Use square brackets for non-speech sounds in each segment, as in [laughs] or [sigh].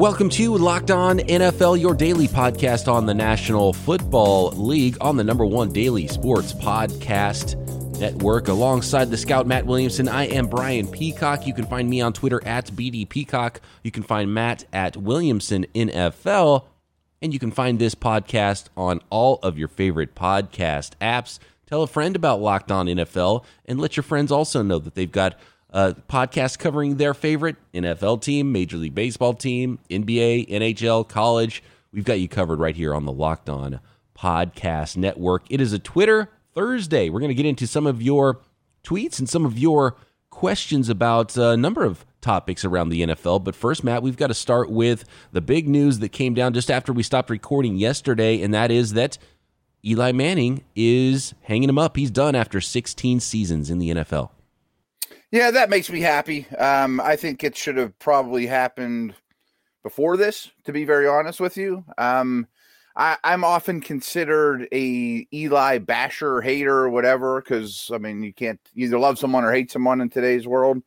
Welcome to Locked On NFL, your daily podcast on the National Football League on the number one daily sports podcast network. Alongside the scout Matt Williamson, I am Brian Peacock. You can find me on Twitter at BD Peacock. You can find Matt at Williamson NFL. And you can find this podcast on all of your favorite podcast apps. Tell a friend about Locked On NFL and let your friends also know that they've got a podcast covering their favorite NFL team, Major League Baseball team, NBA, NHL, college. We've got you covered right here on the Locked On Podcast Network. It is a Twitter Thursday. We're going to get into some of your tweets and some of your questions about a number of topics around the NFL. But first, Matt, we've got to start with the big news that came down just after we stopped recording yesterday, and that is that Eli Manning is hanging him up. He's done after 16 seasons in the NFL. Yeah, that makes me happy. Um, I think it should have probably happened before this, to be very honest with you. Um, I, am often considered a Eli basher, hater, or whatever, because I mean, you can't either love someone or hate someone in today's world.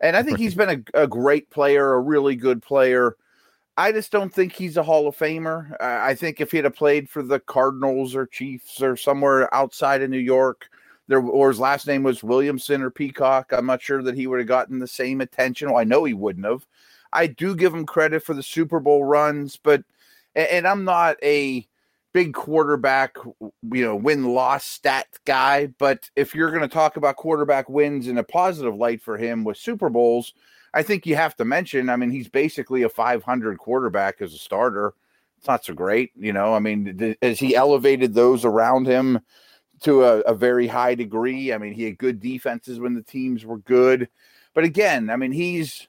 And I think he's been a, a great player, a really good player. I just don't think he's a Hall of Famer. I think if he'd have played for the Cardinals or Chiefs or somewhere outside of New York, there or his last name was Williamson or Peacock, I'm not sure that he would have gotten the same attention. Well, I know he wouldn't have. I do give him credit for the Super Bowl runs, but and I'm not a big quarterback, you know, win loss stat guy. But if you're going to talk about quarterback wins in a positive light for him with Super Bowls, I think you have to mention. I mean, he's basically a 500 quarterback as a starter. It's not so great, you know. I mean, has he elevated those around him to a, a very high degree? I mean, he had good defenses when the teams were good, but again, I mean, he's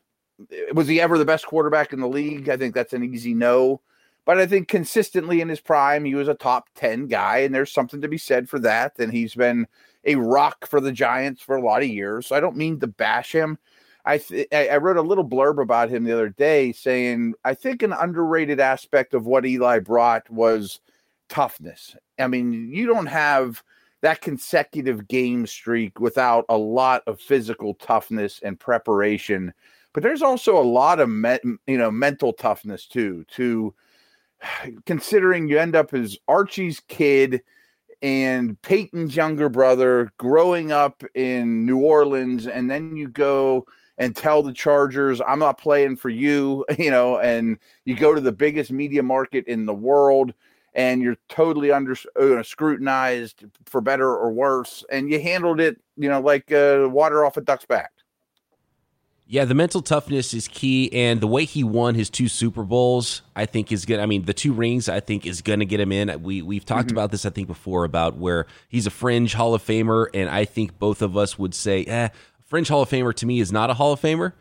eh, was he ever the best quarterback in the league? I think that's an easy no. But I think consistently in his prime, he was a top 10 guy, and there's something to be said for that. And he's been a rock for the Giants for a lot of years. So I don't mean to bash him. I, th- I wrote a little blurb about him the other day saying I think an underrated aspect of what Eli brought was toughness. I mean, you don't have that consecutive game streak without a lot of physical toughness and preparation. But there's also a lot of me- you know mental toughness too. To [sighs] considering you end up as Archie's kid and Peyton's younger brother growing up in New Orleans, and then you go and tell the Chargers, I'm not playing for you, [laughs] you know, and you go to the biggest media market in the world and you're totally under uh, scrutinized for better or worse, and you handled it, you know, like uh, water off a duck's back. Yeah, the mental toughness is key, and the way he won his two Super Bowls, I think, is good. I mean, the two rings, I think, is going to get him in. We we've talked mm-hmm. about this, I think, before about where he's a fringe Hall of Famer, and I think both of us would say, eh, fringe Hall of Famer to me is not a Hall of Famer.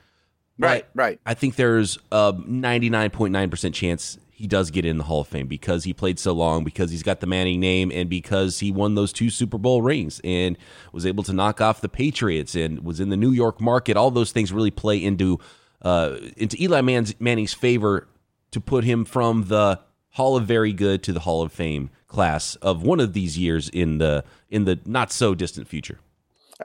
Right, right. I think there's a 99.9% chance he does get in the Hall of Fame because he played so long, because he's got the Manning name, and because he won those two Super Bowl rings and was able to knock off the Patriots and was in the New York market. All those things really play into uh, into Eli Manning's favor to put him from the Hall of Very Good to the Hall of Fame class of one of these years in the in the not so distant future.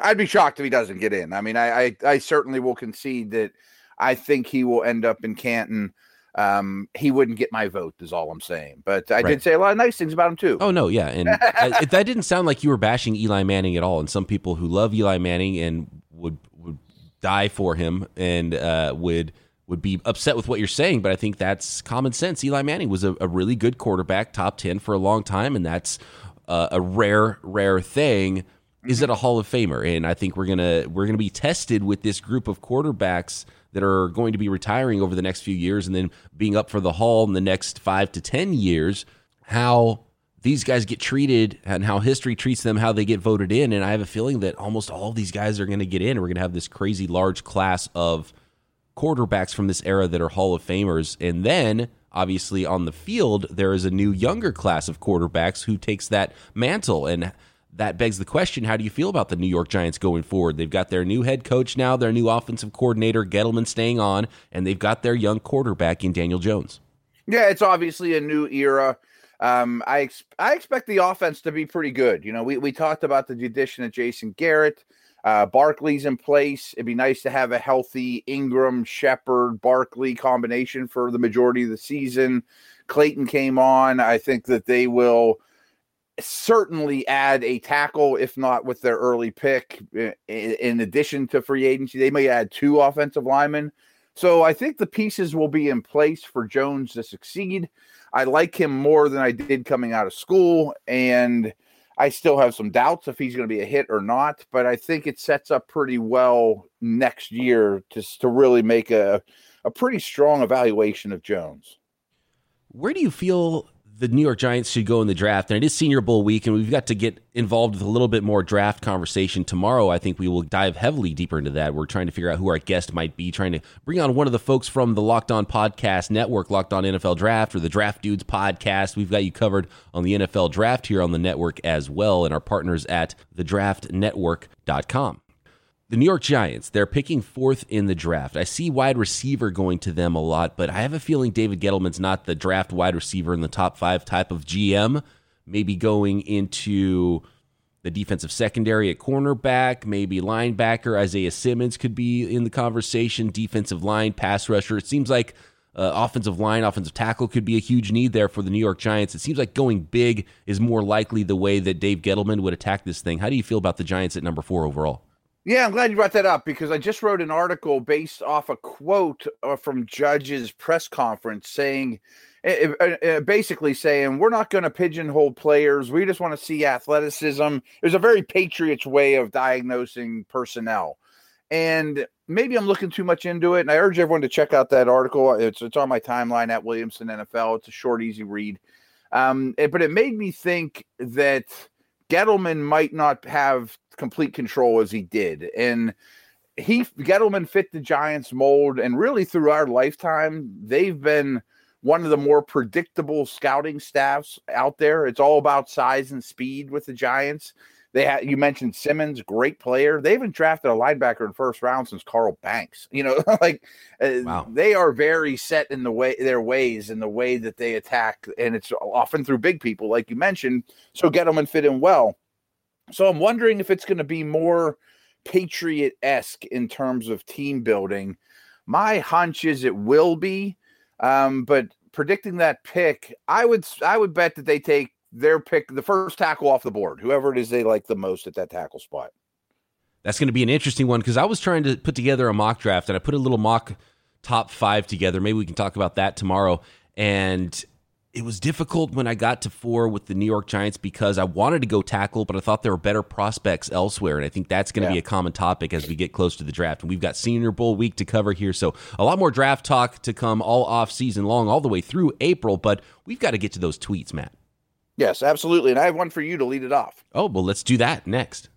I'd be shocked if he doesn't get in. I mean, I I, I certainly will concede that I think he will end up in Canton um, he wouldn't get my vote. Is all I'm saying. But I right. did say a lot of nice things about him too. Oh no, yeah, and [laughs] I, that didn't sound like you were bashing Eli Manning at all. And some people who love Eli Manning and would would die for him and uh, would would be upset with what you're saying. But I think that's common sense. Eli Manning was a, a really good quarterback, top ten for a long time, and that's uh, a rare rare thing. Is it a Hall of Famer? And I think we're gonna we're gonna be tested with this group of quarterbacks that are going to be retiring over the next few years and then being up for the Hall in the next five to 10 years, how these guys get treated and how history treats them, how they get voted in. And I have a feeling that almost all of these guys are going to get in. We're going to have this crazy large class of quarterbacks from this era that are Hall of Famers. And then, obviously, on the field, there is a new younger class of quarterbacks who takes that mantle. And that begs the question how do you feel about the New York Giants going forward? They've got their new head coach now, their new offensive coordinator, Gettleman, staying on, and they've got their young quarterback in Daniel Jones. Yeah, it's obviously a new era. Um, I ex- I expect the offense to be pretty good. You know, we, we talked about the addition of Jason Garrett. Uh, Barkley's in place. It'd be nice to have a healthy Engram, Shepard, Barkley combination for the majority of the season. Slayton came on. I think that they will certainly add a tackle, if not with their early pick. In addition to free agency, they may add two offensive linemen. So I think the pieces will be in place for Jones to succeed. I like him more than I did coming out of school, and I still have some doubts if he's going to be a hit or not. But I think it sets up pretty well next year to to really make a a pretty strong evaluation of Jones. Where do you feel the New York Giants should go in the draft. And it is Senior Bowl week, and we've got to get involved with a little bit more draft conversation tomorrow. I think we will dive heavily deeper into that. We're trying to figure out who our guest might be, trying to bring on one of the folks from the Locked On Podcast Network, Locked On NFL Draft, or the Draft Dudes podcast. We've got you covered on the NFL Draft here on the network as well, and our partners at thedraftnetwork.com. The New York Giants, they're picking fourth in the draft. I see wide receiver going to them a lot, but I have a feeling David Gettleman's not the draft wide receiver in the top five type of GM. Maybe going into the defensive secondary at cornerback, maybe linebacker. Isaiah Simmons could be in the conversation. Defensive line, pass rusher. It seems like uh, offensive line, offensive tackle could be a huge need there for the New York Giants. It seems like going big is more likely the way that Dave Gettleman would attack this thing. How do you feel about the Giants at number four overall? Yeah, I'm glad you brought that up because I just wrote an article based off a quote uh, from Judge's press conference saying, eh, eh, eh, basically saying, we're not going to pigeonhole players. We just want to see athleticism. There's a very Patriots way of diagnosing personnel. And maybe I'm looking too much into it. And I urge everyone to check out that article. It's, it's on my timeline at Williamson NFL. It's a short, easy read. Um, but it made me think that Gettleman might not have complete control as he did. And he Gettleman fit the Giants mold, and really through our lifetime, they've been one of the more predictable scouting staffs out there. It's all about size and speed with the Giants. They had you mentioned Simmons, great player. They haven't drafted a linebacker in first round since Carl Banks. You know, [laughs] like uh, wow. they are very set in the way their ways and the way that they attack, and it's often through big people, like you mentioned. So Gettleman fit in well. So I'm wondering if it's going to be more Patriot esque in terms of team building. My hunch is it will be, um, but predicting that pick, I would I would bet that they take their pick, the first tackle off the board, whoever it is they like the most at that tackle spot. That's going to be an interesting one because I was trying to put together a mock draft and I put a little mock top five together. Maybe we can talk about that tomorrow. And it was difficult when I got to four with the New York Giants because I wanted to go tackle, but I thought there were better prospects elsewhere. And I think that's going to yeah. be a common topic as we get close to the draft. And we've got Senior Bowl week to cover here. So a lot more draft talk to come all off season long, all the way through April. But we've got to get to those tweets, Matt. Yes, absolutely. And I have one for you to lead it off. Oh, well, let's do that next.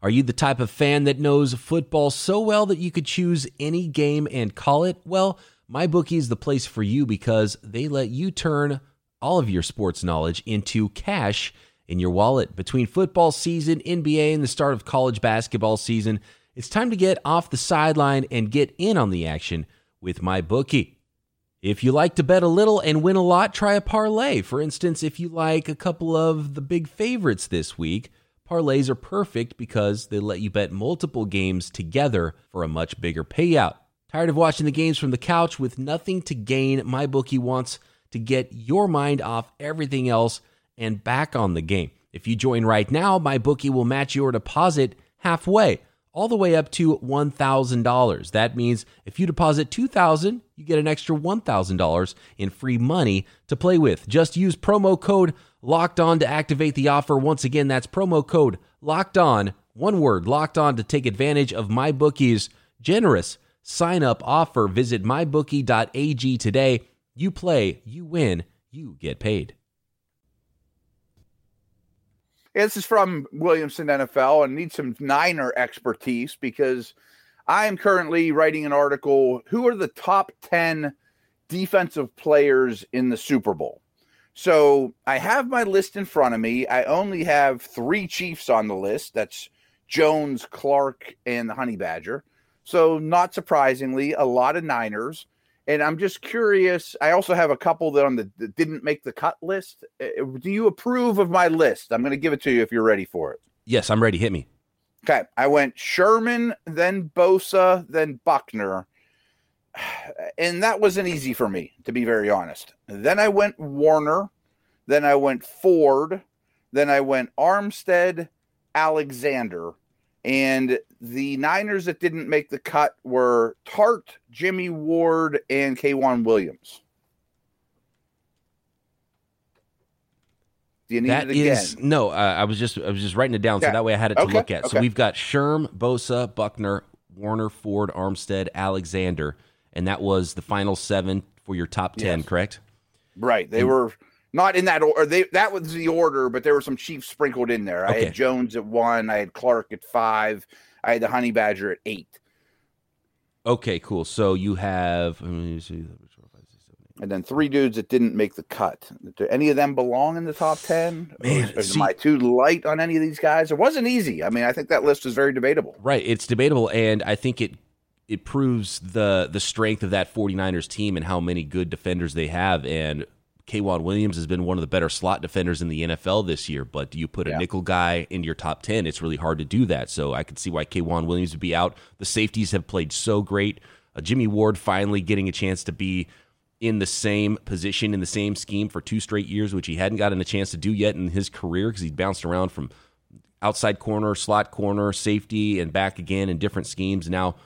Are you the type of fan that knows football so well that you could choose any game and call it? Well, MyBookie is the place for you because they let you turn all of your sports knowledge into cash in your wallet. Between football season, NBA, and the start of college basketball season, it's time to get off the sideline and get in on the action with MyBookie. If you like to bet a little and win a lot, try a parlay. For instance, if you like a couple of the big favorites this week, parlays are perfect because they let you bet multiple games together for a much bigger payout. Tired of watching the games from the couch with nothing to gain? MyBookie wants to get your mind off everything else and back on the game. If you join right now, MyBookie will match your deposit halfway, all the way up to $1,000. That means if you deposit $2,000, you get an extra $1,000 in free money to play with. Just use promo code LOCKED ON to activate the offer. Once again, that's promo code LOCKED ON, one word, LOCKED ON to take advantage of MyBookie's generous sign up offer. Visit mybookie.ag today. You play, you win, you get paid. This is from Williamson NFL and need some Niner expertise because I am currently writing an article. Who are the top 10 defensive players in the Super Bowl? So I have my list in front of me. I only have three Chiefs on the list. That's Jones, Clark, and the Honey Badger. So, not surprisingly, a lot of Niners. And I'm just curious. I also have a couple that on the that didn't make the cut list. Uh, do you approve of my list? I'm going to give it to you if you're ready for it. Yes, I'm ready. Hit me. Okay, I went Sherman, then Bosa, then Buckner. [sighs] And that wasn't easy for me, to be very honest. Then I went Warner, then I went Ford, then I went Armstead, Alexander. And the Niners that didn't make the cut were Tartt, Jimmy Ward, and K'Waun Williams. Do you need that it again? Is, no, uh, I was just I was just writing it down so that way I had it to okay, look at. Okay. So we've got Sherm, Bosa, Buckner, Warner, Ford, Armstead, Alexander, and that was the final seven for your top ten, yes. correct? Right. They and, were not in that order. They that was the order, but there were some Chiefs sprinkled in there. I had Jones at one, I had Clark at five, I had the Honey Badger at eight. Okay, cool. So you have and then three dudes that didn't make the cut. Do any of them belong in the top ten? Man, is, see, am I too light on any of these guys? It wasn't easy. I mean, I think that list is very debatable. Right, it's debatable, and I think it it proves the the strength of that 49ers team and how many good defenders they have. And K'Waun Williams has been one of the better slot defenders in the NFL this year. But do you put a yeah. nickel guy in your top 10? It's really hard to do that. So I could see why K'Waun Williams would be out. The safeties have played so great. Uh, Jimmy Ward finally getting a chance to be in the same position in the same scheme for two straight years, which he hadn't gotten a chance to do yet in his career because he's bounced around from outside corner, slot corner, safety, and back again in different schemes. Now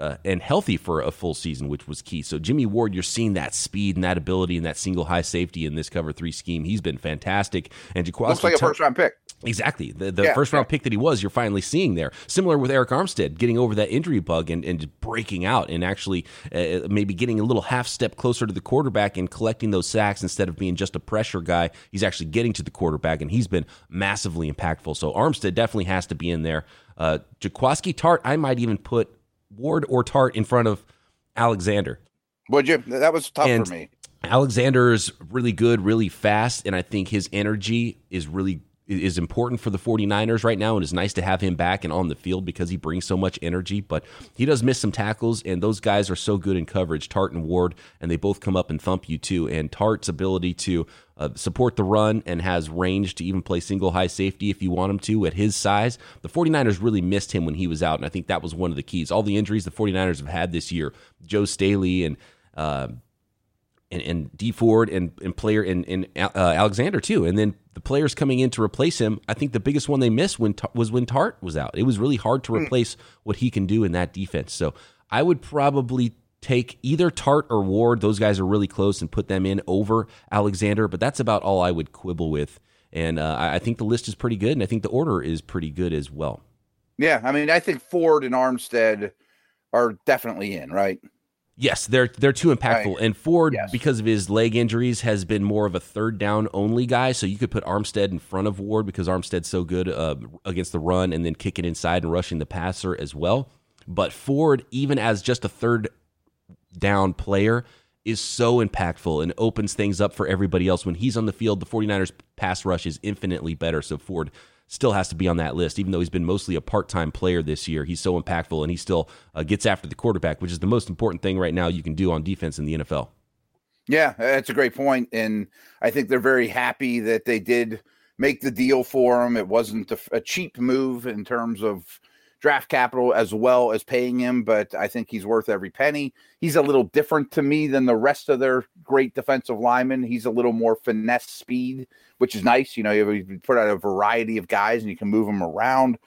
uh, and healthy for a full season, which was key. So Jimmy Ward, you're seeing that speed and that ability and that single high safety in this cover three scheme. He's been fantastic. And Jaquan looks like a first round pick. Exactly. The, the yeah, first round yeah. pick that he was, you're finally seeing there. Similar with Arik Armstead, getting over that injury bug and, and breaking out and actually uh, maybe getting a little half step closer to the quarterback and collecting those sacks instead of being just a pressure guy. He's actually getting to the quarterback and he's been massively impactful. So Armstead definitely has to be in there. Uh, Jaquiski Tartt, I might even put Ward or Tartt in front of Alexander. Would you? That was tough and for me. Alexander's really good, really fast, and I think his energy is really is important for the 49ers right now and it's nice to have him back and on the field because he brings so much energy but he does miss some tackles and those guys are so good in coverage Tartt and Ward and they both come up and thump you too and Tartt's ability to uh, support the run and has range to even play single high safety if you want him to at his size the 49ers really missed him when he was out and I think that was one of the keys all the injuries the 49ers have had this year Joe Staley and uh, and, and Dee Ford and, and player and, and uh, Alexander too. And then the players coming in to replace him, I think the biggest one they missed when was when Tartt was out. It was really hard to hmm. replace what he can do in that defense. So I would probably take either Tartt or Ward. Those guys are really close and put them in over Alexander. But that's about all I would quibble with. And uh, I think the list is pretty good, and I think the order is pretty good as well. Yeah, I mean, I think Ford and Armstead are definitely in, right? Yes, they're they're too impactful. Right. And Ford, yes. because of his leg injuries, has been more of a third down only guy. So you could put Armstead in front of Ward because Armstead's so good uh, against the run and then kicking inside and rushing the passer as well. But Ford, even as just a third down player, is so impactful and opens things up for everybody else. When he's on the field, the 49ers pass rush is infinitely better. So Ford still has to be on that list, even though he's been mostly a part time player this year. He's so impactful and he still uh, gets after the quarterback, which is the most important thing right now you can do on defense in the NFL. Yeah, that's a great point, and I think they're very happy that they did make the deal for him. It wasn't a, a cheap move in terms of draft capital as well as paying him, but I think he's worth every penny. He's a little different to me than the rest of their great defensive linemen. He's a little more finesse speed, which is nice. You know, you put out a variety of guys and you can move them around.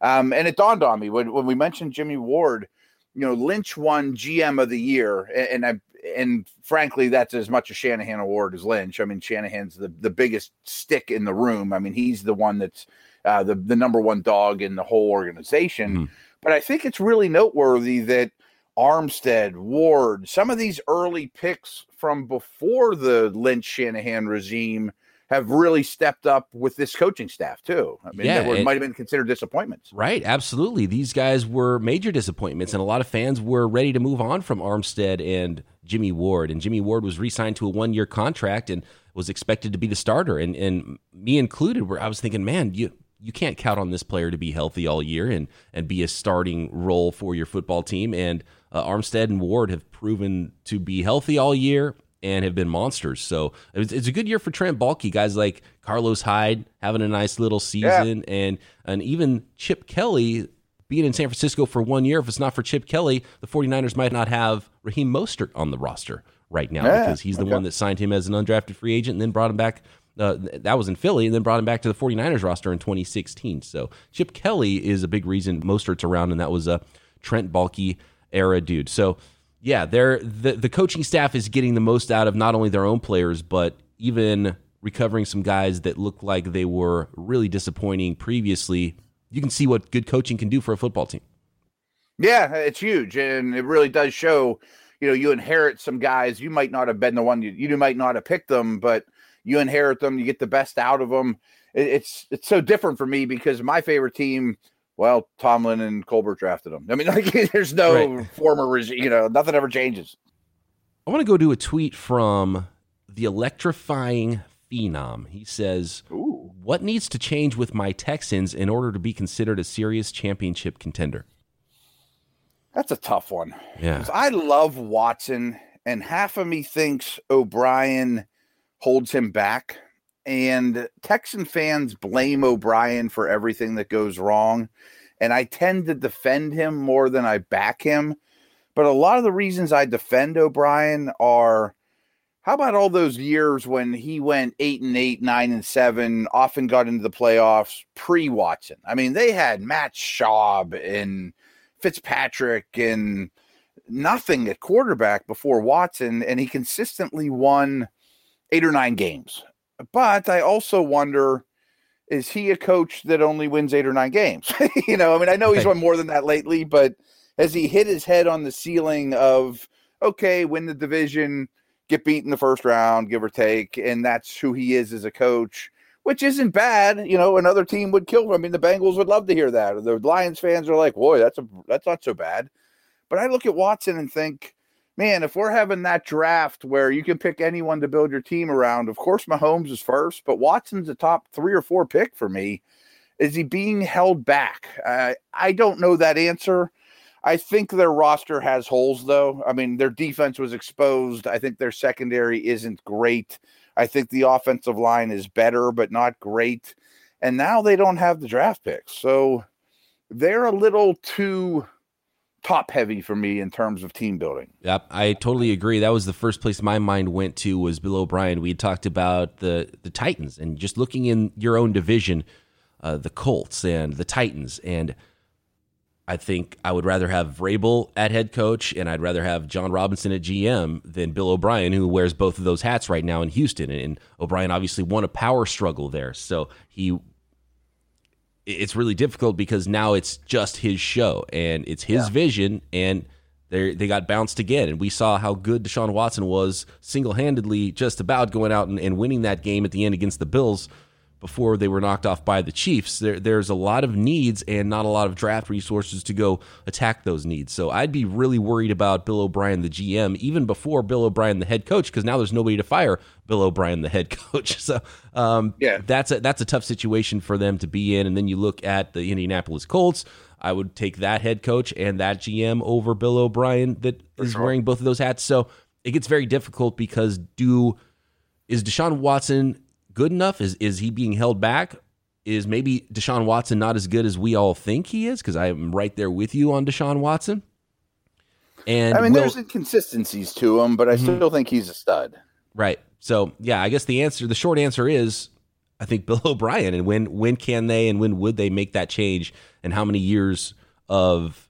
Um, and it dawned on me when, when we mentioned Jimmy Ward, you know, Lynch won GM of the year, and, and I and frankly, that's as much a Shanahan award as Lynch. I mean, Shanahan's the, the biggest stick in the room. I mean, he's the one that's uh, the the number one dog in the whole organization. Mm-hmm. But I think it's really noteworthy that Armstead, Ward, some of these early picks from before the Lynch Shanahan regime have really stepped up with this coaching staff too. I mean, yeah, it might have been considered disappointments. Right, absolutely. These guys were major disappointments, and a lot of fans were ready to move on from Armstead and Jimmy Ward. And Jimmy Ward was re-signed to a one-year contract and was expected to be the starter. And and me included, where I was thinking, man, you you can't count on this player to be healthy all year and and be a starting role for your football team. And uh, Armstead and Ward have proven to be healthy all year and have been monsters. So it's, it's a good year for Trent Baalke. Guys like Carlos Hyde having a nice little season, yeah. and and even Chip Kelly being in San Francisco for one year, if it's not for Chip Kelly, the 49ers might not have Raheem Mostert on the roster right now yeah, because he's the okay. one that signed him as an undrafted free agent and then brought him back. Uh, that was in Philly and then brought him back to the 49ers roster in 2016. So Chip Kelly is a big reason Mostert's around, and that was a Trent Baalke era dude. So yeah, they're the the coaching staff is getting the most out of not only their own players but even recovering some guys that look like they were really disappointing previously. You can see what good coaching can do for a football team. Yeah, it's huge, and it really does show. You know, you inherit some guys. You might not have been the one. You, you might not have picked them, but you inherit them. You get the best out of them. It, it's it's so different for me because my favorite team well, Tomlin and Colbert drafted them. I mean, [laughs] like, there's no right. former regime, you know, nothing ever changes. I want to go to a tweet from the electrifying phenom. He says, Ooh. What needs to change with my Texans in order to be considered a serious championship contender? That's a tough one. Yeah. I love Watson, and half of me thinks O'Brien holds him back. And Texan fans blame O'Brien for everything that goes wrong. And I tend to defend him more than I back him. But a lot of the reasons I defend O'Brien are how about all those years when he went eight and eight, nine and seven, often got into the playoffs pre Watson? I mean, they had Matt Schaub and Fitzpatrick and nothing at quarterback before Watson, and he consistently won eight or nine games. But I also wonder is he a coach that only wins eight or nine games? [laughs] you know, I mean, I know he's won more than that lately, but has he hit his head on the ceiling of, okay, win the division, get beat in the first round, give or take, and that's who he is as a coach? Which isn't bad, you know. Another team would kill him. I mean, the Bengals would love to hear that. The Lions fans are like, "Boy, that's a that's not so bad." But I look at Watson and think, man, if we're having that draft where you can pick anyone to build your team around, of course Mahomes is first, but Watson's a top three or four pick for me. Is he being held back? Uh, I don't know that answer. I think their roster has holes, though. I mean, their defense was exposed. I think their secondary isn't great. I think the offensive line is better, but not great. And now they don't have the draft picks. So they're a little too top heavy for me in terms of team building. Yep, I totally agree. That was the first place my mind went to was Bill O'Brien. We talked about the the Titans and just looking in your own division, uh, the Colts and the Titans, and I think I would rather have Vrabel at head coach and I'd rather have Jon Robinson at GM than Bill O'Brien, who wears both of those hats right now in Houston. And O'Brien obviously won a power struggle there, so he it's really difficult because now it's just his show and it's his yeah. vision and they they got bounced again and we saw how good Deshaun Watson was single-handedly just about going out and, and winning that game at the end against the Bills before they were knocked off by the Chiefs. There, there's a lot of needs and not a lot of draft resources to go attack those needs. So I'd be really worried about Bill O'Brien, the GM, even before Bill O'Brien, the head coach, because now there's nobody to fire Bill O'Brien, the head [laughs] coach. So um, yeah, that's a that's a tough situation for them to be in. And then you look at the Indianapolis Colts. I would take that head coach and that GM over Bill O'Brien that is sure. wearing both of those hats. So it gets very difficult because do is Deshaun Watson good enough? Is is he being held back? Is maybe Deshaun Watson not as good as we all think he is? Because I'm right there with you on Deshaun Watson. And I mean, will, there's inconsistencies to him, but I mm-hmm. still think he's a stud. Right. So yeah, I guess the answer, the short answer is, I think Bill [laughs] O'Brien. And when when can they and when would they make that change? And how many years of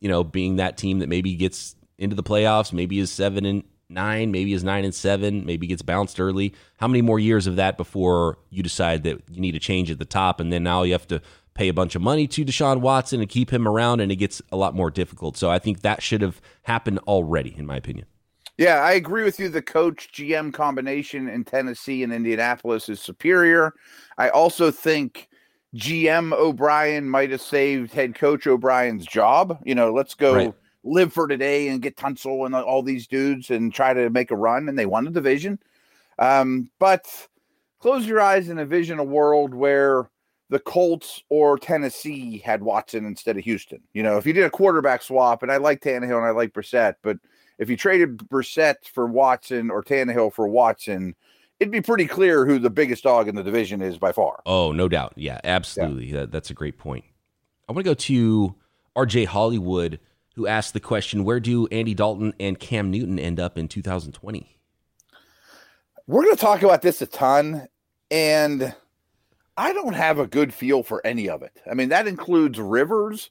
you know being that team that maybe gets into the playoffs, maybe is seven and nine, maybe is nine and seven, maybe gets bounced early. How many more years of that before you decide that you need a change at the top, and then now you have to pay a bunch of money to Deshaun Watson and keep him around, and it gets a lot more difficult. So I think that should have happened already, in my opinion. Yeah, I agree with you. The coach GM combination in Tennessee and Indianapolis is superior. I also think GM O'Brien might have saved head coach O'Brien's job. You know, let's go. Right live for today and get Tunsil and all these dudes and try to make a run. And they won the division. Um, but close your eyes and envision a world where the Colts or Tennessee had Watson instead of Houston. You know, if you did a quarterback swap, and I like Tannehill and I like Brissett, but if you traded Brissett for Watson or Tannehill for Watson, it'd be pretty clear who the biggest dog in the division is by far. Oh, no doubt. Yeah, absolutely. Yeah. that's a great point. I want to go to RJ Hollywood, who asked the question, where do Andy Dalton and Cam Newton end up in 2020? We're going to talk about this a ton, and I don't have a good feel for any of it. I mean, that includes Rivers,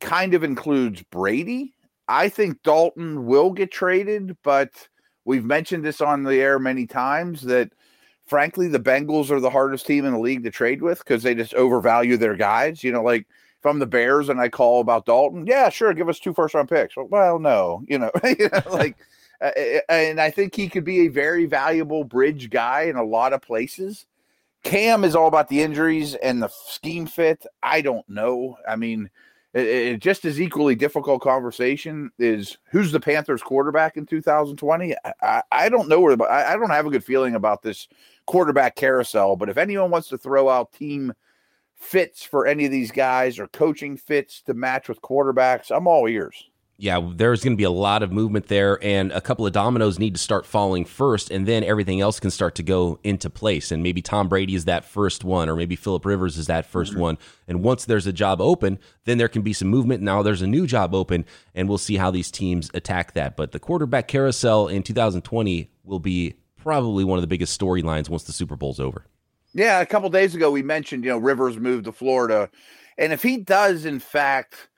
kind of includes Brady. I think Dalton will get traded, but we've mentioned this on the air many times that frankly, the Bengals are the hardest team in the league to trade with because they just overvalue their guys. You know, like if I'm the Bears and I call about Dalton, yeah, sure, give us two first round picks. Well, no, you know, [laughs] like, uh, uh, uh, and I think he could be a very valuable bridge guy in a lot of places. Cam is all about the injuries and the scheme fit. I don't know. I mean, it, it, just as equally difficult conversation is who's the Panthers quarterback in 2020. I, I don't know where I don't have a good feeling about this quarterback carousel. But if anyone wants to throw out team fits for any of these guys or coaching fits to match with quarterbacks, I'm all ears. Yeah, there's going to be a lot of movement there, and a couple of dominoes need to start falling first, and then everything else can start to go into place. And maybe Tom Brady is that first one, or maybe Philip Rivers is that 1st mm-hmm. one. And once there's a job open, then there can be some movement. Now there's a new job open, and we'll see how these teams attack that. But the quarterback carousel in 2020 will be probably one of the biggest storylines once the Super Bowl's over. Yeah, a couple days ago we mentioned, you know, Rivers moved to Florida, and if he does in fact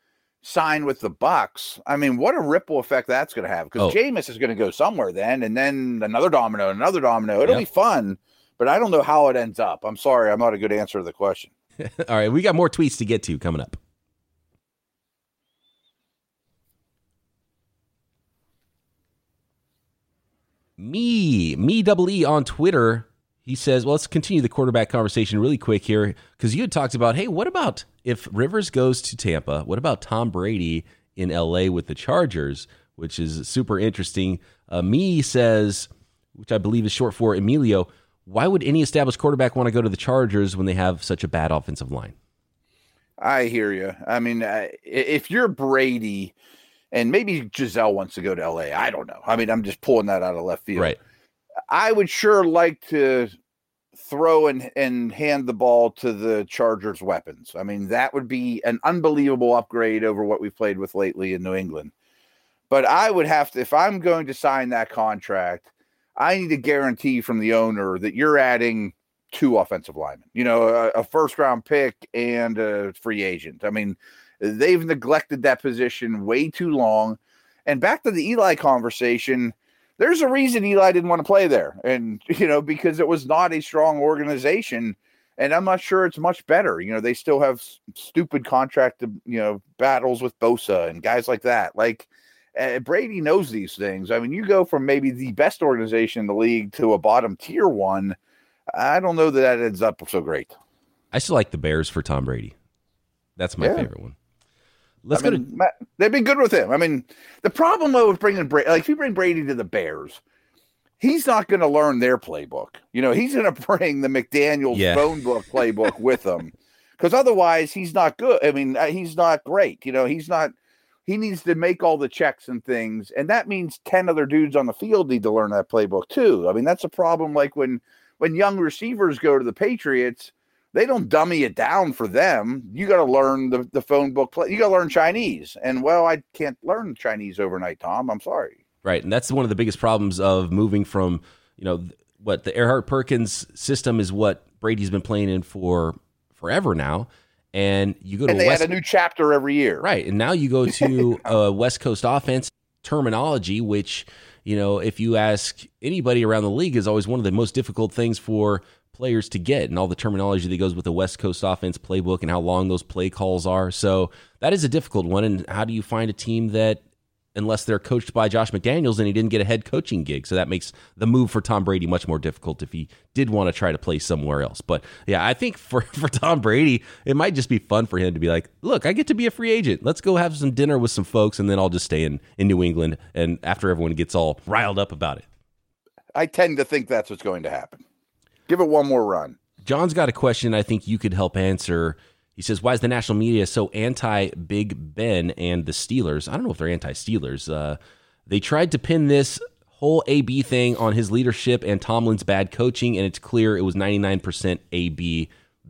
sign with the Bucs, I mean, what a ripple effect that's going to have because oh. Jameis is going to go somewhere then, and then another domino, another domino. It'll yep. be fun, but I don't know how it ends up. I'm sorry, I'm not a good answer to the question. [laughs] All right, we got more tweets to get to coming up. Me, me double E on Twitter. He says, well, let's continue the quarterback conversation really quick here because you had talked about, hey, what about if Rivers goes to Tampa? What about Tom Brady in LA with the Chargers, which is super interesting? Uh, me says, which I believe is short for Emilio, why would any established quarterback want to go to the Chargers when they have such a bad offensive line? I hear you. I mean, if you're Brady, and maybe Gisele wants to go to LA. I don't know. I mean, I'm just pulling that out of left field. Right. I would sure like to throw and, and hand the ball to the Chargers weapons. I mean, that would be an unbelievable upgrade over what we've played with lately in New England. But I would have to, if I'm going to sign that contract, I need a guarantee from the owner that you're adding two offensive linemen, you know, a, a first round pick and a free agent. I mean, They've neglected that position way too long. And back to the Eli conversation, there's a reason Eli didn't want to play there. And, [laughs] you know, because it was not a strong organization. And I'm not sure it's much better. You know, they still have stupid contract, you know, battles with Bosa and guys like that. Like, uh, Brady knows these things. I mean, you go from maybe the best organization in the league to a bottom tier one. I don't know that that ends up so great. I still like the Bears for Tom Brady. That's my yeah. favorite one. Let's I go mean, to. They've been good with him. I mean, the problem though with bringing Brady, like if you bring Brady to the Bears, he's not going to learn their playbook. You know, he's going [laughs] to bring the McDaniel's yeah. phone book playbook with him because otherwise he's not good. I mean, uh, he's not great. You know, he's not. He needs to make all the checks and things, and that means ten other dudes on the field need to learn that playbook too. I mean, that's a problem. Like when when young receivers go to the Patriots they don't dummy it down for them. You got to learn the, the phone book. Play. You got to learn Chinese. And well, I can't learn Chinese overnight, Tom. I'm sorry. Right. And that's one of the biggest problems of moving from, you know, what the Erhardt Perkins system is what Brady's been playing in for forever now. And you go to and they West, add a new chapter every year. Right. And now you go to [laughs] a West Coast offense terminology, which, you know, if you ask anybody around the league is always one of the most difficult things for players to get and all the terminology that goes with the West Coast offense playbook and how long those play calls are. So that is a difficult one. And how do you find a team that, unless they're coached by Josh McDaniels and he didn't get a head coaching gig? So that makes the move for Tom Brady much more difficult if he did want to try to play somewhere else. But yeah, I think for, [laughs] for Tom Brady, it might just be fun for him to be like, look, I get to be a free agent. Let's go have some dinner with some folks and then I'll just stay in, in New England. And after everyone gets all riled up about it. I tend to think that's what's going to happen. Give it one more run. John's got a question I think you could help answer. He says, Why is the national media so anti Big Ben and the Steelers? I don't know if they're anti Steelers. Uh, they tried to pin this whole AB thing on his leadership and Tomlin's bad coaching, and it's clear it was 99% AB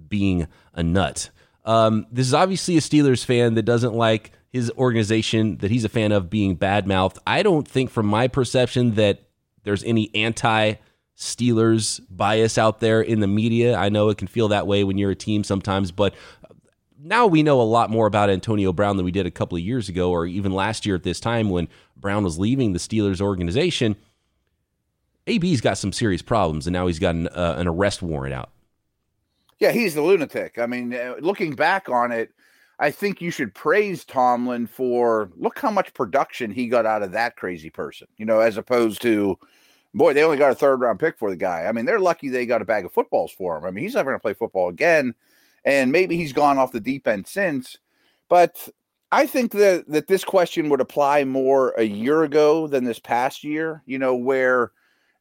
being a nut. Um, this is obviously a Steelers fan that doesn't like his organization that he's a fan of being bad mouthed. I don't think, from my perception, that there's any anti Steelers bias out there in the media. I know it can feel that way when you're a team sometimes, but now we know a lot more about Antonio Brown than we did a couple of years ago, or even last year at this time when Brown was leaving the Steelers organization. AB's got some serious problems, and now he's got an, uh, an arrest warrant out. Yeah, he's the lunatic. I mean, uh, looking back on it, I think you should praise Tomlin for look how much production he got out of that crazy person, you know, as opposed to, boy, they only got a third round pick for the guy. I mean, they're lucky they got a bag of footballs for him. I mean, he's never going to play football again, and maybe he's gone off the deep end since. But I think that that this question would apply more a year ago than this past year. You know, where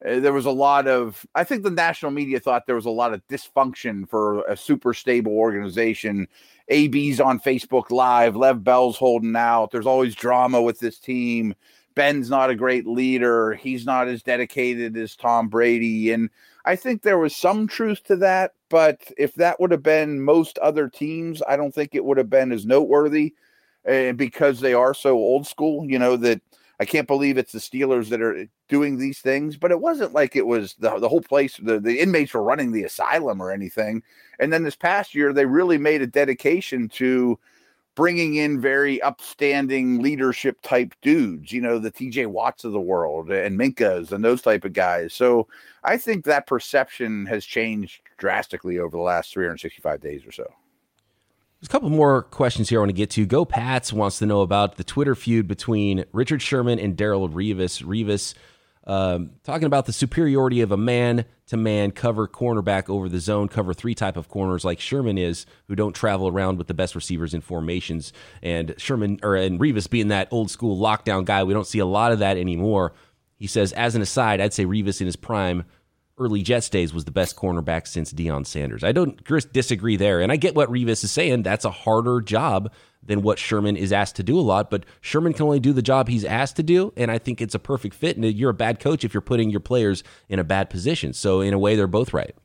uh, there was a lot of i think the national media thought there was a lot of dysfunction for a super stable organization ab's on facebook live lev bell's holding out there's always drama with this team ben's not a great leader he's not as dedicated as tom brady and i think there was some truth to that but if that would have been most other teams i don't think it would have been as noteworthy uh, because they are so old school you know that I can't believe it's the Steelers that are doing these things, but it wasn't like it was the, the whole place, the, the inmates were running the asylum or anything. And then this past year, they really made a dedication to bringing in very upstanding leadership type dudes, you know, the TJ Watts of the world and Minkahs and those type of guys. So I think that perception has changed drastically over the last 365 days or so. There's a couple more questions here I want to get to. Go Pats wants to know about the Twitter feud between Richard Sherman and Darrelle Revis. Revis um, talking about the superiority of a man to man cover cornerback over the zone cover three type of corners like Sherman is, who don't travel around with the best receivers in formations. And Sherman or and Revis being that old school lockdown guy, we don't see a lot of that anymore. He says, as an aside, I'd say Revis in his prime early Jets days was the best cornerback since Deion Sanders. I don't disagree there. And I get what Revis is saying. That's a harder job than what Sherman is asked to do a lot, but Sherman can only do the job he's asked to do. And I think it's a perfect fit. And you're a bad coach if you're putting your players in a bad position. So, in a way, they're both right.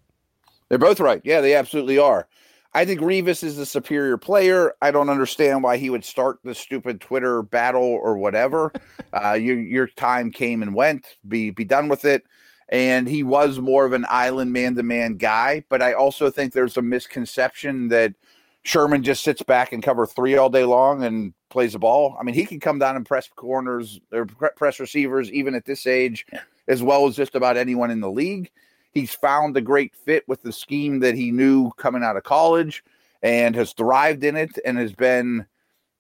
They're both right. Yeah, they absolutely are. I think Revis is the superior player. I don't understand why he would start the stupid Twitter battle or whatever. [laughs] uh, your your time came and went. Be be done with it and he was more of an island man to man guy. But I also think there's a misconception that Sherman just sits back and cover three all day long and plays the ball. I mean, he can come down and press corners or press receivers even at this age, as well as just about anyone in the league. He's found a great fit with the scheme that he knew coming out of college and has thrived in it and has been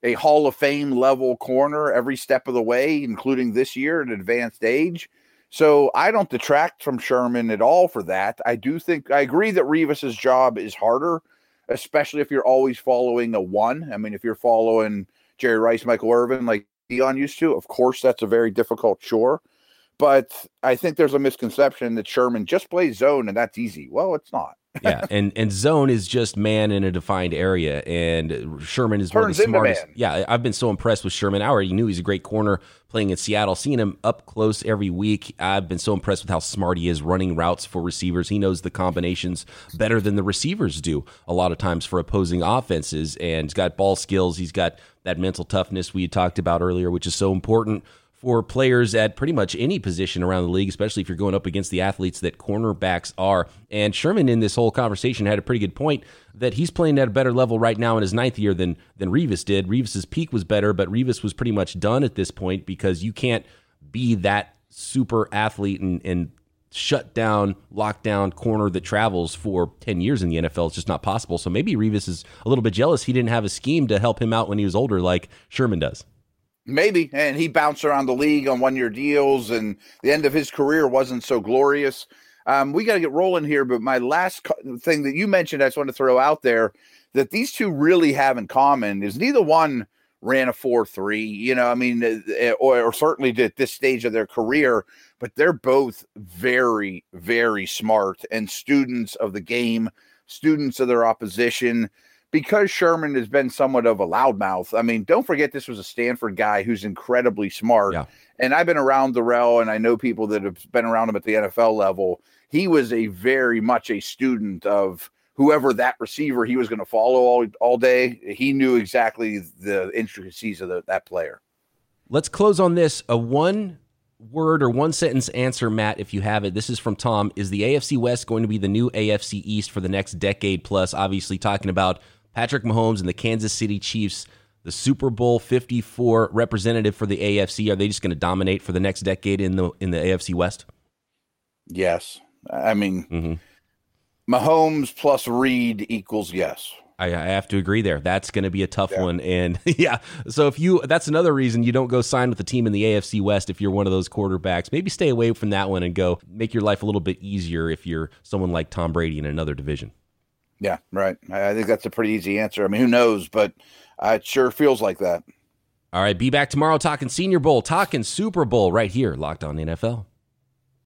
a Hall of Fame level corner every step of the way, including this year at advanced age. So I don't detract from Sherman at all for that. I do think I agree that Revis's job is harder, especially if you're always following a one. I mean, if you're following Jerry Rice, Michael Irvin, like Deion used to, of course that's a very difficult chore. But I think there's a misconception that Sherman just plays zone and that's easy. Well, it's not yeah, [laughs] and and zone is just man in a defined area, and Sherman is Turns one of the smartest. Yeah, I've been so impressed with Sherman. I already knew he's a great corner playing in Seattle. Seeing him up close every week, I've been so impressed with how smart he is running routes for receivers. He knows the combinations better than the receivers do a lot of times for opposing offenses, and he's got ball skills. He's got that mental toughness we talked about earlier, which is so important for players at pretty much any position around the league, especially if you're going up against the athletes that cornerbacks are. And Sherman, in this whole conversation, had a pretty good point that he's playing at a better level right now in his ninth year than than Revis did. Revis's peak was better, but Revis was pretty much done at this point because you can't be that super athlete and, and shut down, lockdown corner that travels for 10 years in the NFL. It's just not possible. So maybe Revis is a little bit jealous he didn't have a scheme to help him out when he was older like Sherman does. Maybe. And he bounced around the league on one year deals, and the end of his career wasn't so glorious. Um, we got to get rolling here. But my last co- thing that you mentioned, I just want to throw out there that these two really have in common is neither one ran a 4 3, you know, I mean, uh, or, or certainly at this stage of their career, but they're both very, very smart and students of the game, students of their opposition because Sherman has been somewhat of a loudmouth. I mean, don't forget this was a Stanford guy who's incredibly smart. Yeah. And I've been around Darrelle and I know people that have been around him at the NFL level. He was a very much a student of whoever that receiver he was going to follow all, all day, he knew exactly the intricacies of the, that player. Let's close on this. A one word or one sentence answer, Matt, if you have it. This is from Tom. Is the AFC West going to be the new AFC East for the next decade plus? Obviously, talking about Patrick Mahomes and the Kansas City Chiefs, the Super Bowl 54 representative for the AFC. Are they just going to dominate for the next decade in the in the AFC West? Yes. I mean, mm-hmm. Mahomes plus Reid equals yes. I, I, have to agree there. That's going to be a tough yeah. one. And [laughs] yeah, so if you, that's another reason you don't go sign with the team in the AFC West if you're one of those quarterbacks. Maybe stay away from that one and go make your life a little bit easier if you're someone like Tom Brady in another division. Yeah, right. I think that's a pretty easy answer. I mean, who knows, but it sure feels like that. All right, be back tomorrow talking Senior Bowl, talking Super Bowl right here, Locked On the NFL.